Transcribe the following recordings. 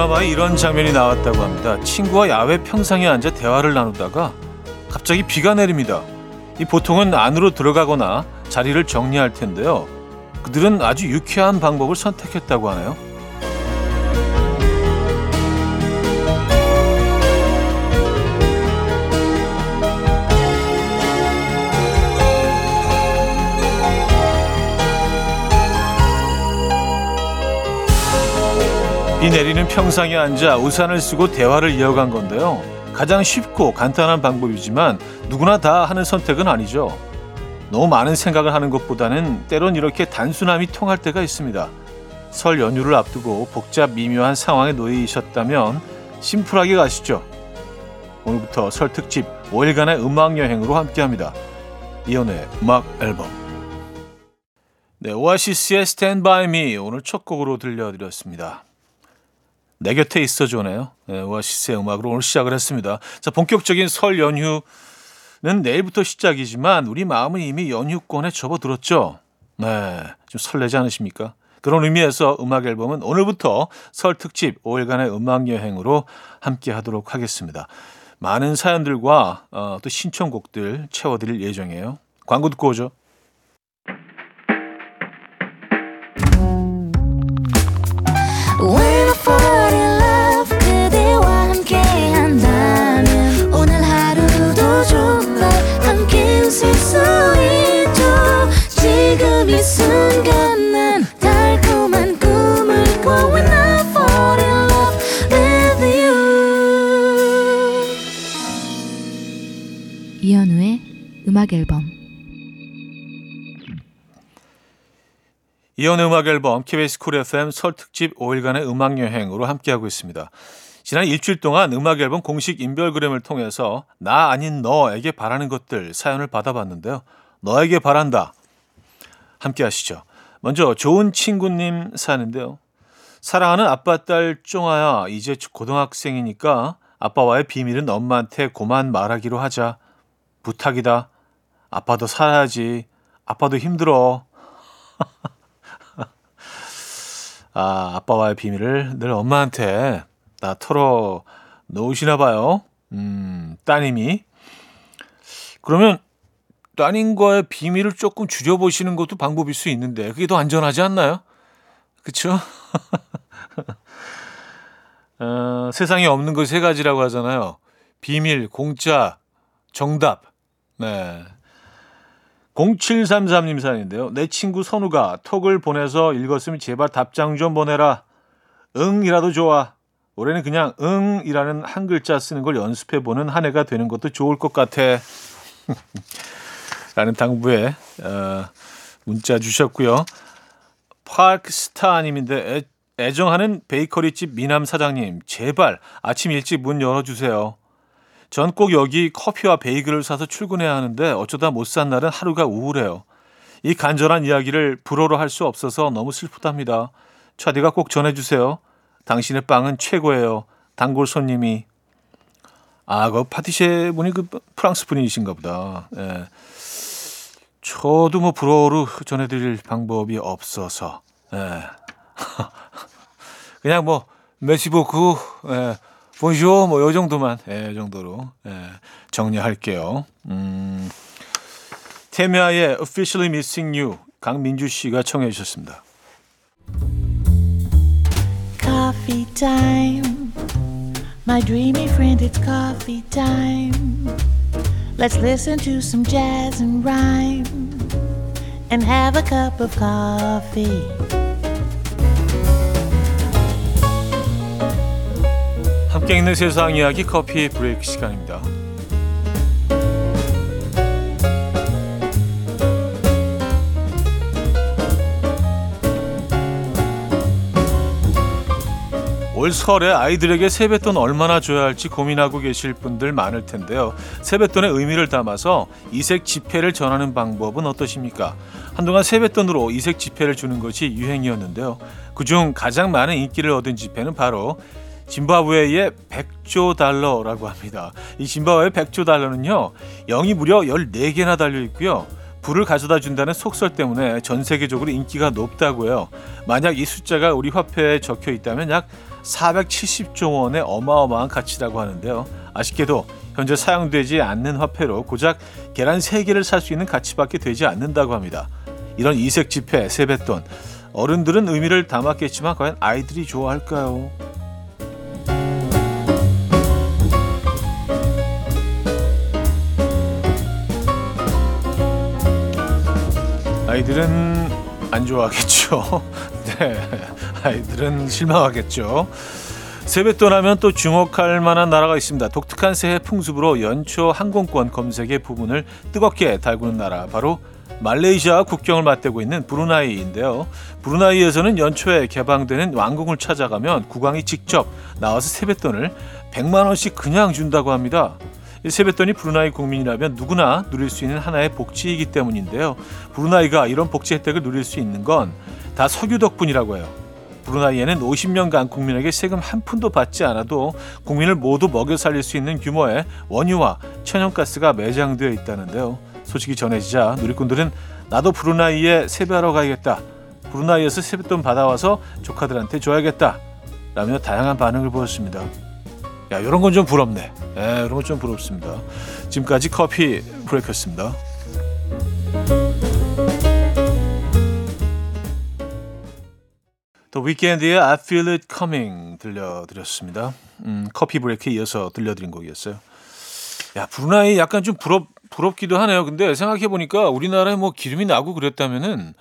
한 드라마에 이런 장면이 나왔다고 합니다. 친구와 야외 평상에 앉아 대화를 나누다가 갑자기 비가 내립니다. 이 보통은 안으로 들어가거나 자리를 정리할 텐데요. 그들은 아주 유쾌한 방법을 선택했다고 하네요. 비 내리는 평상에 앉아 우산을 쓰고 대화를 이어간 건데요. 가장 쉽고 간단한 방법이지만 누구나 다 하는 선택은 아니죠. 너무 많은 생각을 하는 것보다는 때론 이렇게 단순함이 통할 때가 있습니다. 설 연휴를 앞두고 복잡 미묘한 상황에 놓이셨다면 심플하게 가시죠. 오늘부터 설 특집 5일간의 음악 여행으로 함께합니다. 이연의 음악 앨범. 네, 오아시스의 Stand By Me 오늘 첫 곡으로 들려드렸습니다. 내 곁에 있어줘네요. 네, 오아시스의 음악으로 오늘 시작을 했습니다. 자, 본격적인 설 연휴는 내일부터 시작이지만 우리 마음은 이미 연휴권에 접어들었죠. 네, 좀 설레지 않으십니까? 그런 의미에서 음악 앨범은 오늘부터 설 특집 5일간의 음악 여행으로 함께 하도록 하겠습니다. 많은 사연들과 어, 또 신청곡들 채워드릴 예정이에요. 광고 듣고 오죠. 음악 앨범 이현우의 음악 앨범 KBS 쿨 FM 설 특집 5일간의 음악 여행으로 함께하고 있습니다. 지난 일주일 동안 음악 앨범 공식 인별그램을 통해서 나 아닌 너에게 바라는 것들 사연을 받아봤는데요. 너에게 바란다. 함께 하시죠. 먼저 좋은 친구님 사연인데요. 사랑하는 아빠 딸 쫑아야 이제 고등학생이니까 아빠와의 비밀은 엄마한테 고만 말하기로 하자. 부탁이다. 아빠도 살아야지. 아빠도 힘들어. 아, 아빠와의 비밀을 늘 엄마한테 다 털어 놓으시나 봐요. 음, 따님이. 그러면 따님과의 비밀을 조금 줄여보시는 것도 방법일 수 있는데 그게 더 안전하지 않나요? 그쵸? 어, 세상에 없는 것 세 가지라고 하잖아요. 비밀, 공짜, 정답. 네. 0733님 사연인데요. 내 친구 선우가 톡을 보내서 읽었으면 제발 답장 좀 보내라. 응이라도 좋아. 올해는 그냥 응이라는 한 글자 쓰는 걸 연습해 보는 한 해가 되는 것도 좋을 것 같아. 라는 당부에 어, 문자 주셨고요. 파크스타님인데 애정하는 베이커리집 미남 사장님 제발 아침 일찍 문 열어주세요. 전 꼭 여기 커피와 베이글을 사서 출근해야 하는데 어쩌다 못 산 날은 하루가 우울해요. 이 간절한 이야기를 불어로 할 수 없어서 너무 슬프답니다. 차디가 꼭 전해주세요. 당신의 빵은 최고예요. 단골 손님이. 아, 그 파티셰 분이 그 프랑스 분이신가 보다. 예. 저도 뭐 불어로 전해드릴 방법이 없어서. 예. 그냥 뭐, 메시보크, 예. 본쇼 뭐 요 정도만 예, 정도로 예, 정리할게요. 음, 테미아의 Officially Missing You 강민주 씨가 청해 주셨습니다. Coffee time. My dreamy friend, it's coffee time. Let's listen to some jazz and rhyme and have a cup of coffee. 함께 있는 세상 이야기 커피 브레이크 시간입니다. 올 설에 아이들에게 세뱃돈 얼마나 줘야 할지 고민하고 계실 분들 많을 텐데요. 세뱃돈의 의미를 담아서 이색 지폐를 전하는 방법은 어떠십니까? 한동안 세뱃돈으로 이색 지폐를 주는 것이 유행이었는데요. 그중 가장 많은 인기를 얻은 지폐는 바로 짐바브웨의 100조 달러라고 합니다. 이 짐바브웨의 100조 달러는요. 0이 무려 14개나 달려 있고요. 불을 가져다 준다는 속설 때문에 전 세계적으로 인기가 높다고요. 만약 이 숫자가 우리 화폐에 적혀 있다면 약 470조 원의 어마어마한 가치라고 하는데요. 아쉽게도 현재 사용되지 않는 화폐로 고작 계란 3개를 살 수 있는 가치밖에 되지 않는다고 합니다. 이런 이색 지폐, 세뱃돈 어른들은 의미를 담았겠지만 과연 아이들이 좋아할까요? 아이들은 안 좋아하겠죠. 네, 아이들은 실망하겠죠. 세뱃돈 하면 또 주목할 만한 나라가 있습니다. 독특한 새해 풍습으로 연초 항공권 검색의 부분을 뜨겁게 달구는 나라 바로 말레이시아 국경을 맞대고 있는 브루나이인데요. 브루나이에서는 연초에 개방되는 왕궁을 찾아가면 국왕이 직접 나와서 세뱃돈을 100만 원씩 그냥 준다고 합니다. 세뱃돈이 브루나이 국민이라면 누구나 누릴 수 있는 하나의 복지이기 때문인데요. 브루나이가 이런 복지 혜택을 누릴 수 있는 건 다 석유 덕분이라고 해요. 브루나이에는 50년간 국민에게 세금 한 푼도 받지 않아도 국민을 모두 먹여 살릴 수 있는 규모의 원유와 천연가스가 매장되어 있다는데요. 소식이 전해지자 누리꾼들은 나도 브루나이에 세배하러 가야겠다. 브루나이에서 세뱃돈 받아와서 조카들한테 줘야겠다. 라며 다양한 반응을 보였습니다. 야, 이런 건 좀 부럽네. 예, 이런 건 좀 부럽습니다. 지금까지 커피 브레이크였습니다. 더 위켄드의 I Feel It Coming 들려드렸습니다. 음, 커피 브레이크에 이어서 들려드린 곡이었어요. 야, 브루나이 약간 좀 부럽, 부럽기도 하네요. 근데 생각해보니까 우리나라에 뭐 기름이 나고 그랬다면은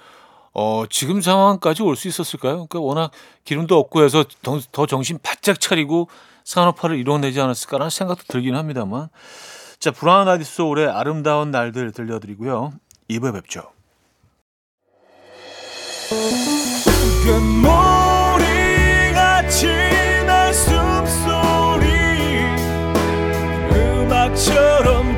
어, 지금 상황까지 올 수 있었을까요? 그러니까 워낙 기름도 없고 해서 더, 더 정신 바짝 차리고 산업화를 이뤄내지 않았을까라는 생각도 들긴 합니다만. 자, 브라운 아디 소울의 아름다운 날들 들려드리고요. 2부에 뵙죠. 음악처럼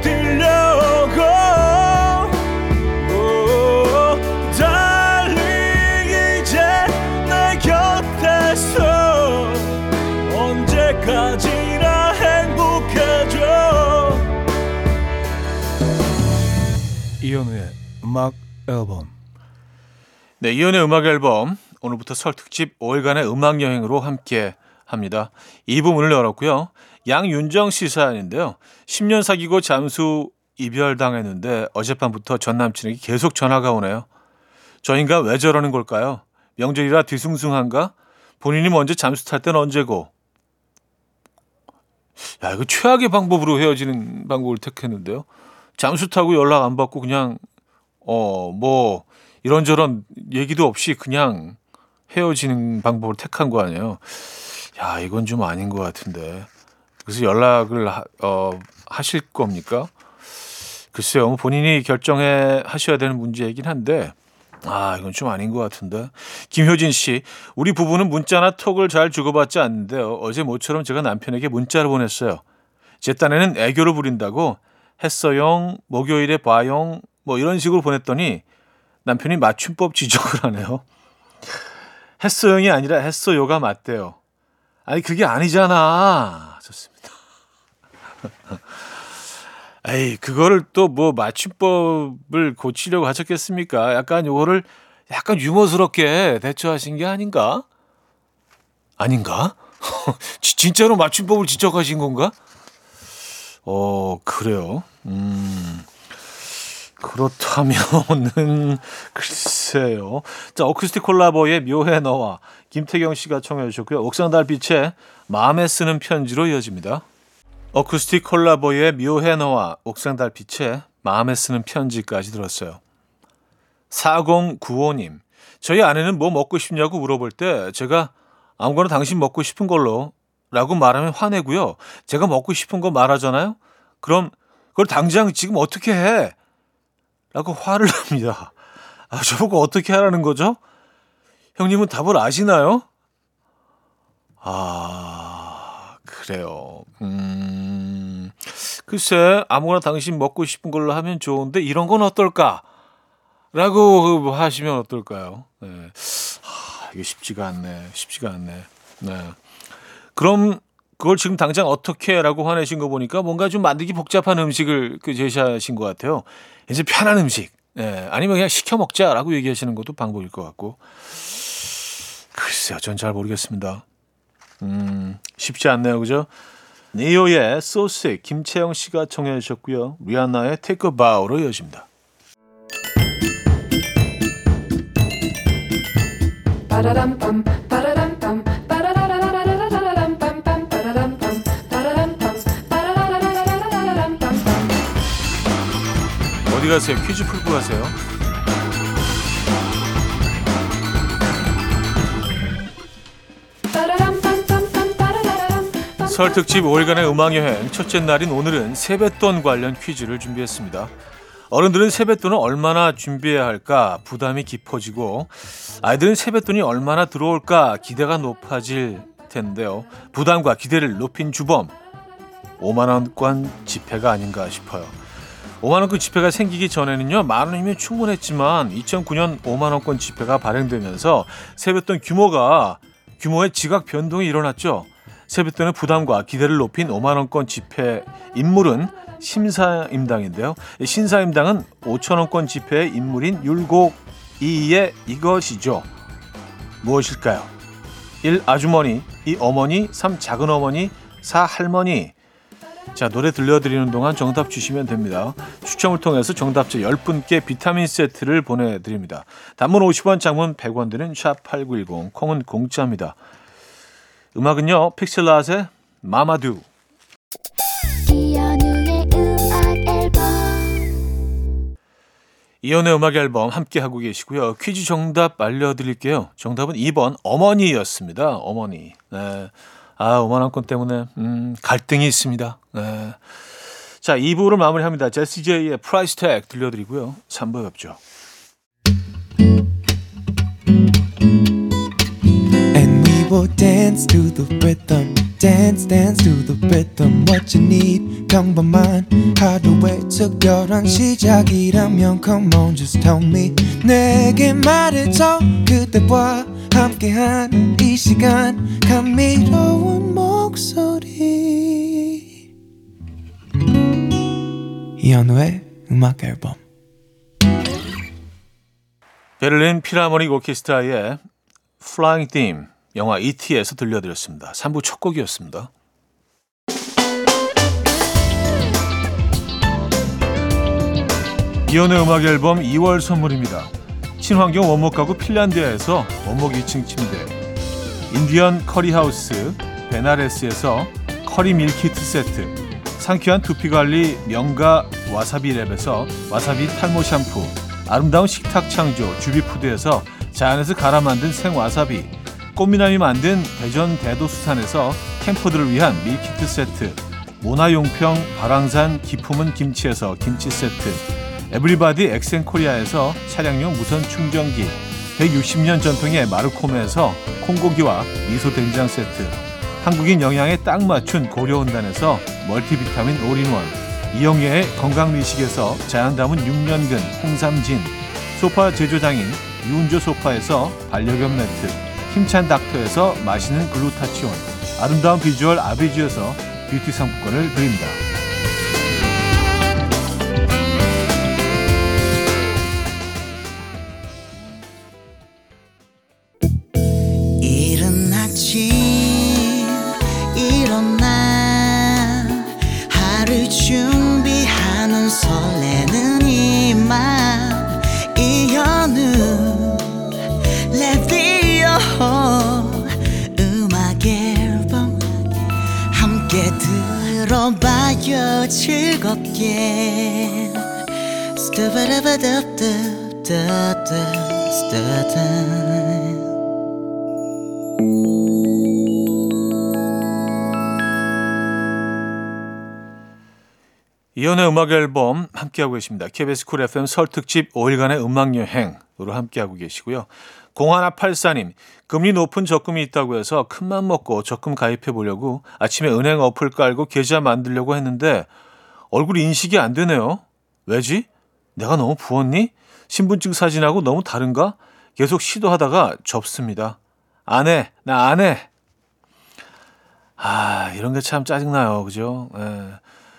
언제까지나 행복해져 이현우의 음악 앨범 네, 이현우의 음악 앨범 오늘부터 설 특집 5일간의 음악 여행으로 함께 합니다. 이 부분을 열었고요. 양윤정 씨 사연인데요. 10년 사귀고 잠수 이별당했는데 어젯밤부터 전 남친에게 계속 전화가 오네요. 저 인간 왜 저러는 걸까요? 명절이라 뒤숭숭한가? 본인이 먼저 잠수 탈 땐 언제고? 야, 이거 최악의 방법으로 헤어지는 방법을 택했는데요. 잠수 타고 연락 안 받고 그냥, 어, 뭐, 이런저런 얘기도 없이 그냥 헤어지는 방법을 택한 거 아니에요. 야, 이건 좀 아닌 것 같은데. 그래서 연락을 하, 어, 하실 겁니까? 글쎄요, 뭐 본인이 결정해 하셔야 되는 문제이긴 한데, 아, 이건 좀 아닌 것 같은데. 김효진 씨, 우리 부부는 문자나 톡을 잘 주고받지 않는데요. 어제 모처럼 제가 남편에게 문자를 보냈어요. 제 딴에는 애교를 부린다고 했어용, 목요일에 봐용, 뭐 이런 식으로 보냈더니 남편이 맞춤법 지적을 하네요. 했어용이 아니라 했어요가 맞대요. 아니, 그게 아니잖아. 좋습니다. 에이, 그거를 또 뭐 맞춤법을 고치려고 하셨겠습니까? 약간 요거를 약간 유머스럽게 대처하신 게 아닌가? 아닌가? 진짜로 맞춤법을 지적하신 건가? 어, 그래요. 음. 그렇다면은 글쎄요. 자, 어쿠스틱 콜라보의 묘해 너와 김태경 씨가 청해 주셨고요. 옥상 달빛의 마음에 쓰는 편지로 이어집니다. 어쿠스틱 콜라보의 묘해 너와 옥상 달빛의 마음에 쓰는 편지까지 들었어요. 4095님. 저희 아내는 뭐 먹고 싶냐고 물어볼 때 제가 아무거나 당신 먹고 싶은 걸로 라고 말하면 화내고요. 제가 먹고 싶은 거 말하잖아요. 그럼 그걸 당장 지금 어떻게 해? 라고 화를 냅니다. 아, 저보고 어떻게 하라는 거죠? 형님은 답을 아시나요? 아, 그래요. 음, 글쎄, 아무거나 당신 먹고 싶은 걸로 하면 좋은데, 이런 건 어떨까? 라고 하시면 어떨까요? 네. 아, 이게 쉽지가 않네. 쉽지가 않네. 네. 그럼 그걸 지금 당장 어떻게 라고 화내신 거 보니까 뭔가 좀 만들기 복잡한 음식을 그 제시하신 것 같아요. 이제 편한 음식. 예, 아니면 그냥 시켜 먹자라고 얘기하시는 것도 방법일 것 같고. 글쎄요, 전 잘 모르겠습니다. 음, 쉽지 않네요. 그죠? 네오의 Sick 김채영 씨가 청해 주셨고요. 리아나의 a Bow로 이어집니다. 어디 가세요? 퀴즈 풀고 가세요. 설 특집 5일간의 음악 여행 첫째 날인 오늘은 세뱃돈 관련 퀴즈를 준비했습니다. 어른들은 세뱃돈을 얼마나 준비해야 할까 부담이 깊어지고 아이들은 세뱃돈이 얼마나 들어올까 기대가 높아질 텐데요. 부담과 기대를 높인 주범 5만 원권 지폐가 아닌가 싶어요. 5만 원권 지폐가 생기기 전에는요 만 원이면 충분했지만 2009년 5만 원권 지폐가 발행되면서 세뱃돈 규모가 규모의 지각 변동이 일어났죠. 세뱃돈의 부담과 기대를 높인 5만 원권 지폐 인물은 심사임당인데요. 신사임당은 5천 원권 지폐의 인물인 율곡 2의 이것이죠. 무엇일까요? 1. 아주머니 2. 어머니 3. 작은 어머니 4. 할머니 자 노래 들려드리는 동안 정답 주시면 됩니다. 추첨을 통해서 정답자 10분께 비타민 세트를 보내드립니다. 단문 50원 장문 100원 드는 샵8910 콩은 공짜입니다. 음악은요. 픽셀라의 마마두 이연의 음악 앨범 함께 하고 계시고요. 퀴즈 정답 알려드릴게요. 정답은 2번 어머니였습니다. 어머니. 네. 아 5만 원권 때문에 음, 갈등이 있습니다. 네. 자 2부를 마무리합니다. 제시 제이의 Price Tag 들려드리고요. 3부 뵙죠. And we will dance to the rhythm. Dance, dance to the rhythm. What you need, 평범한 하루의 특별한 시작이라면 Come on, just tell me. 내게 말해줘. 그대와 함께한 이 시간. 감미로운 목소리. 이현우의 음악 앨범. 베를린 피라모닉 오케스트라의 Flying Theme 영화 E.T.에서 들려드렸습니다. 3부 첫 곡이었습니다. 이현우의 음악 앨범 2월 선물입니다. 친환경 원목 가구 핀란드에서 원목 2층 침대 인디언 커리하우스 베나레스에서 커리 밀키트 세트 상쾌한 두피관리 명가 와사비랩에서 와사비 탈모 샴푸 아름다운 식탁 창조 주비푸드에서 자연에서 갈아 만든 생와사비 꽃미남이 만든 대전 대도수산에서 캠퍼들을 위한 밀키트 세트 모나용평 발왕산 기품은 김치에서 김치 세트 에브리바디 엑센코리아에서 차량용 무선 충전기 160년 전통의 마르코메에서 콩고기와 미소 된장 세트 한국인 영양에 딱 맞춘 고려은단에서 멀티비타민 올인원 이영애의 건강미식에서 자연 담은 6년근 홍삼진 소파 제조장인 유운조 소파에서 반려견 매트 힘찬 닥터에서 마시는 글루타치온 아름다운 비주얼 아비주에서 뷰티 상품권을 드립니다. 이현우의 음악앨범 함께하고 계십니다. KBS 쿨 FM 설 특집 5일간의 음악 여행으로 함께하고 계시고요. 공하나 84님, 금리 높은 적금이 있다고 해서 큰맘 먹고 적금 가입해 보려고 아침에 은행 어플 깔고 계좌 만들려고 했는데 얼굴 인식이 안 되네요. 왜지? 내가 너무 부었니? 신분증 사진하고 너무 다른가? 계속 시도하다가 접습니다. 안 해. 나 안 해. 아, 이런 게 참 짜증나요. 그죠? 예.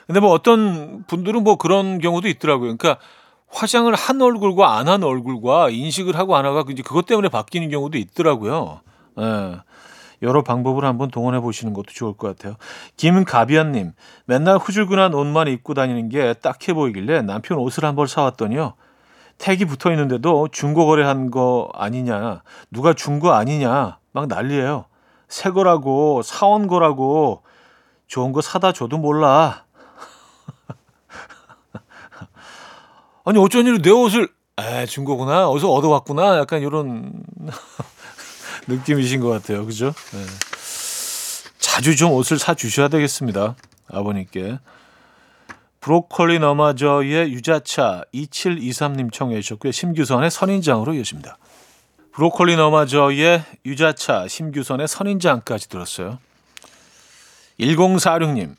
근데 뭐 어떤 분들은 뭐 그런 경우도 있더라고요. 그러니까 화장을 한 얼굴과 안 한 얼굴과 인식을 하고 안 하고 그것 때문에 바뀌는 경우도 있더라고요. 예. 여러 방법을 한번 동원해 보시는 것도 좋을 것 같아요. 김가비안님, 맨날 후줄근한 옷만 입고 다니는 게 딱해 보이길래 남편 옷을 한 벌 사왔더니요. 택이 붙어 있는데도 중고 거래한 거 아니냐, 누가 준 거 아니냐, 막 난리예요. 새 거라고, 사온 거라고, 좋은 거 사다 줘도 몰라. 아니, 어쩐 일로 내 옷을, 에, 준 거구나. 어디서 얻어왔구나. 약간 이런 느낌이신 것 같아요. 그죠? 네. 자주 좀 옷을 사 주셔야 되겠습니다. 아버님께. 브로콜리 너마저의 유자차 2723님 청해 주셨고요. 심규선의 선인장으로 이어집니다. 브로콜리 너마저의 유자차, 심규선의 선인장까지 들었어요. 1046님.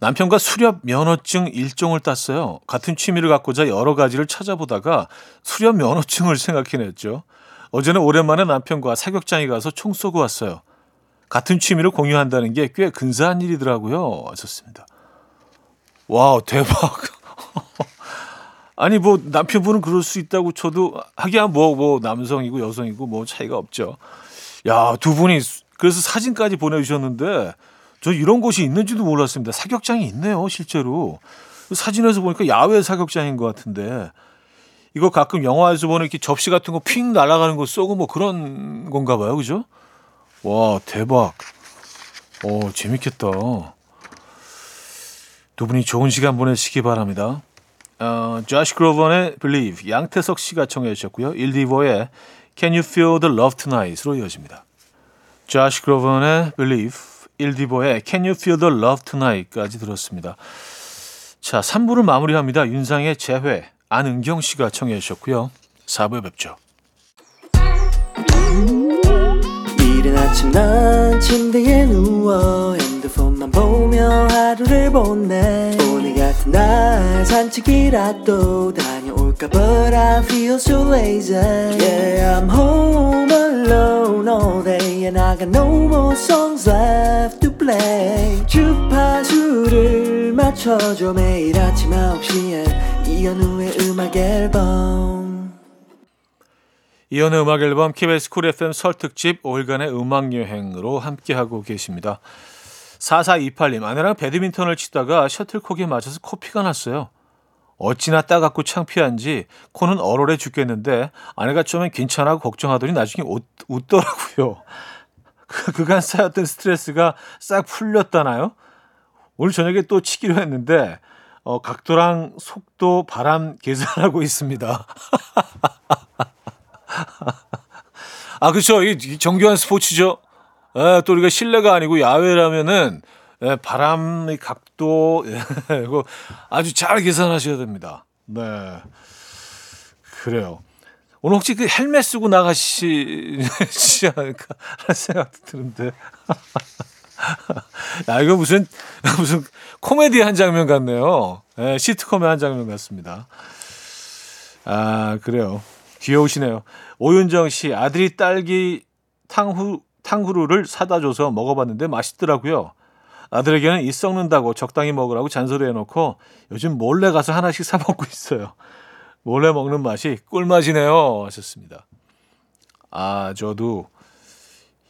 남편과 수렵 면허증 일종을 땄어요. 같은 취미를 갖고자 여러 가지를 찾아보다가 수렵 면허증을 생각해냈죠. 어제는 오랜만에 남편과 사격장에 가서 총 쏘고 왔어요. 같은 취미를 공유한다는 게 꽤 근사한 일이더라고요. 하셨습니다. 와우, 대박. 아니, 뭐, 남편분은 그럴 수 있다고 쳐도, 하기야 뭐, 뭐, 남성이고 여성이고 뭐 차이가 없죠. 야, 두 분이, 그래서 사진까지 보내주셨는데, 저 이런 곳이 있는지도 몰랐습니다. 사격장이 있네요, 실제로. 사진에서 보니까 야외 사격장인 것 같은데, 이거 가끔 영화에서 보는 이렇게 접시 같은 거 핑 날아가는 거 쏘고 뭐 그런 건가 봐요. 그죠? 와, 대박. 오, 재밌겠다. 두 분이 좋은 시간 보내시기 바랍니다. 어, 조시 그로번의 Believe, 양태석 씨가 청해 주셨고요. 일디보의 Can You Feel the Love Tonight으로 이어집니다. 조시 그로번의 Believe, 일디보의 Can You Feel the Love Tonight까지 들었습니다. 자, 3부를 마무리합니다. 윤상의 재회, 안은경 씨가 청해 주셨고요. 4부에 뵙죠. 이른 아침 난 침대에 누워 핸드폰만 보며 하루를 보내 오늘 같은 날 산책이라도 다 녀올까 But I feel so lazy Yeah I'm home alone all day And I got no more songs left to play 주파수를 맞춰줘 매일 아침 9시에 이현우의 음악 앨범 이현우의 음악 앨범 KBS 쿨 FM 설 특집 5일간의 음악 여행으로 함께하고 계십니다. 4428님, 아내랑 배드민턴을 치다가 셔틀콕에 맞아서 코피가 났어요. 어찌나 따갑고 창피한지 코는 얼얼해 죽겠는데 아내가 처음엔 괜찮아고 걱정하더니 나중에 웃, 웃더라고요. 그, 그간 쌓였던 스트레스가 싹 풀렸다나요? 오늘 저녁에 또 치기로 했는데 어, 각도랑 속도, 바람 계산하고 있습니다. 아, 그렇죠. 이 정교한 스포츠죠. 예, 또 우리가 실내가 아니고 야외라면은 예, 바람의 각도 예, 이거 아주 잘 계산하셔야 됩니다. 네. 그래요. 오늘 혹시 그 헬멧 쓰고 나가시지 않을까 하는 생각도 드는데. 야, 이거 무슨, 무슨 코미디 한 장면 같네요. 예, 시트콤의 한 장면 같습니다. 아, 그래요. 귀여우시네요. 오윤정 씨, 아들이 딸기 탕후, 탕후루를 사다 줘서 먹어봤는데 맛있더라고요. 아들에게는 이 썩는다고 적당히 먹으라고 잔소리 해놓고 요즘 몰래 가서 하나씩 사 먹고 있어요. 몰래 먹는 맛이 꿀맛이네요. 하셨습니다. 아, 저도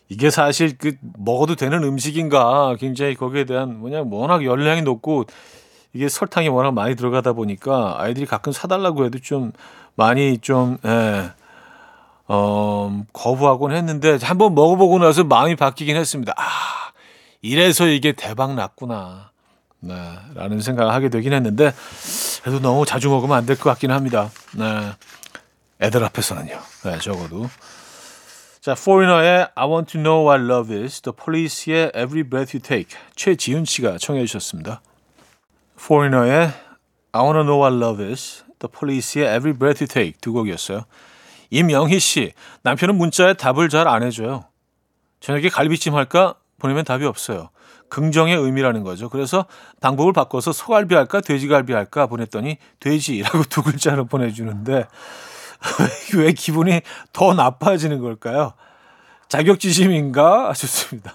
이게 사실 그 먹어도 되는 음식인가 굉장히 거기에 대한 뭐냐 워낙 열량이 높고 이게 설탕이 워낙 많이 들어가다 보니까 아이들이 가끔 사달라고 해도 좀 많이 좀 예, 어, 거부하곤 했는데 한번 먹어보고 나서 마음이 바뀌긴 했습니다. 아 이래서 이게 대박 났구나. 네, 라는 생각을 하게 되긴 했는데 그래도 너무 자주 먹으면 안 될 것 같긴 합니다. 네, 애들 앞에서는요. 네, 적어도. 자, 포리너의 I Want to Know What Love Is, The Police의 Every Breath You Take, 최지훈 씨가 청해 주셨습니다. 포리너의 I Want to Know What Love Is, The Police의 Every Breath You Take 두 곡이었어요. 임영희 씨, 남편은 문자에 답을 잘 안 해줘요. 저녁에 갈비찜 할까? 보내면 답이 없어요. 긍정의 의미라는 거죠. 그래서 방법을 바꿔서 소갈비 할까? 돼지갈비 할까? 보냈더니 돼지라고 두 글자로 보내주는데 왜 기분이 더 나빠지는 걸까요? 자격지심인가? 좋습니다.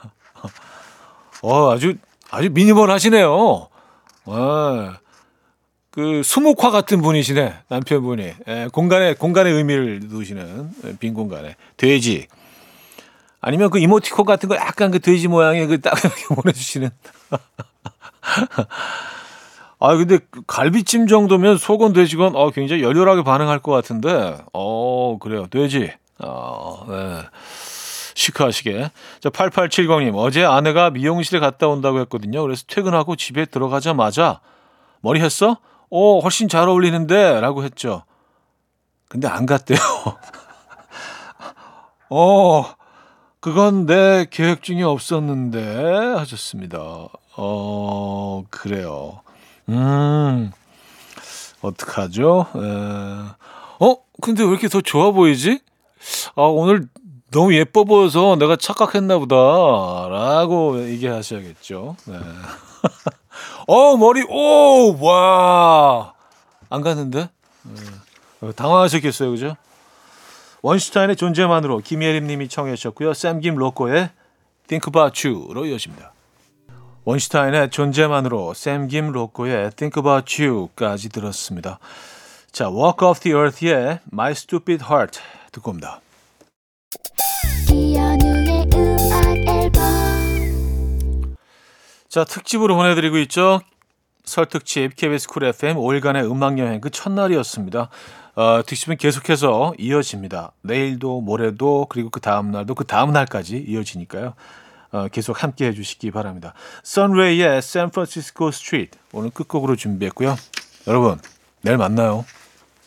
어, 아주, 아주 미니멀 하시네요. 어, 그, 수묵화 같은 분이시네, 남편분이. 예, 공간에, 공간의 의미를 두시는, 예, 빈 공간에. 돼지. 아니면 그 이모티콘 같은 거 약간 그 돼지 모양의 그딱 보내주시는. 아 근데 그 갈비찜 정도면 속은 돼지건 어 굉장히 열렬하게 반응할 것 같은데. 어 그래요. 돼지. 어 네. 시크하시게. 자 8870님. 어제 아내가 미용실에 갔다 온다고 했거든요. 그래서 퇴근하고 집에 들어가자마자 머리 했어? 오 훨씬 잘 어울리는데. 라고 했죠. 근데 안 갔대요. 어 그건 내 계획 중에 없었는데 하셨습니다 어 그래요 음, 어떡하죠? 에, 어? 근데 왜 이렇게 더 좋아 보이지? 아, 오늘 너무 예뻐 보여서 내가 착각했나 보다. 라고 얘기하셔야겠죠. 네. 어, 머리, 오, 와. 안 갔는데? 네. 어, 당황하셨겠어요, 그죠? 원슈타인의 존재만으로 김예림 님이 청해 주셨고요. 샘김 로꼬의 Think About You로 이어집니다. 원슈타인의 존재만으로 샘김 로꼬의 Think About You까지 들었습니다. 자, Walk Off the Earth의 My Stupid Heart 듣고 옵니다. 자, 특집으로 보내드리고 있죠. 설 특집 KBS 쿨 FM 5일간의 음악여행 그 첫날이었습니다. 어, 특집은 계속해서 이어집니다. 내일도 모레도 그리고 그 다음 날도 그 다음 날까지 이어지니까요. 어, 계속 함께 해주시기 바랍니다. Sun Rai의 San Francisco Street 오늘 끝곡으로 준비했고요. 여러분 내일 만나요.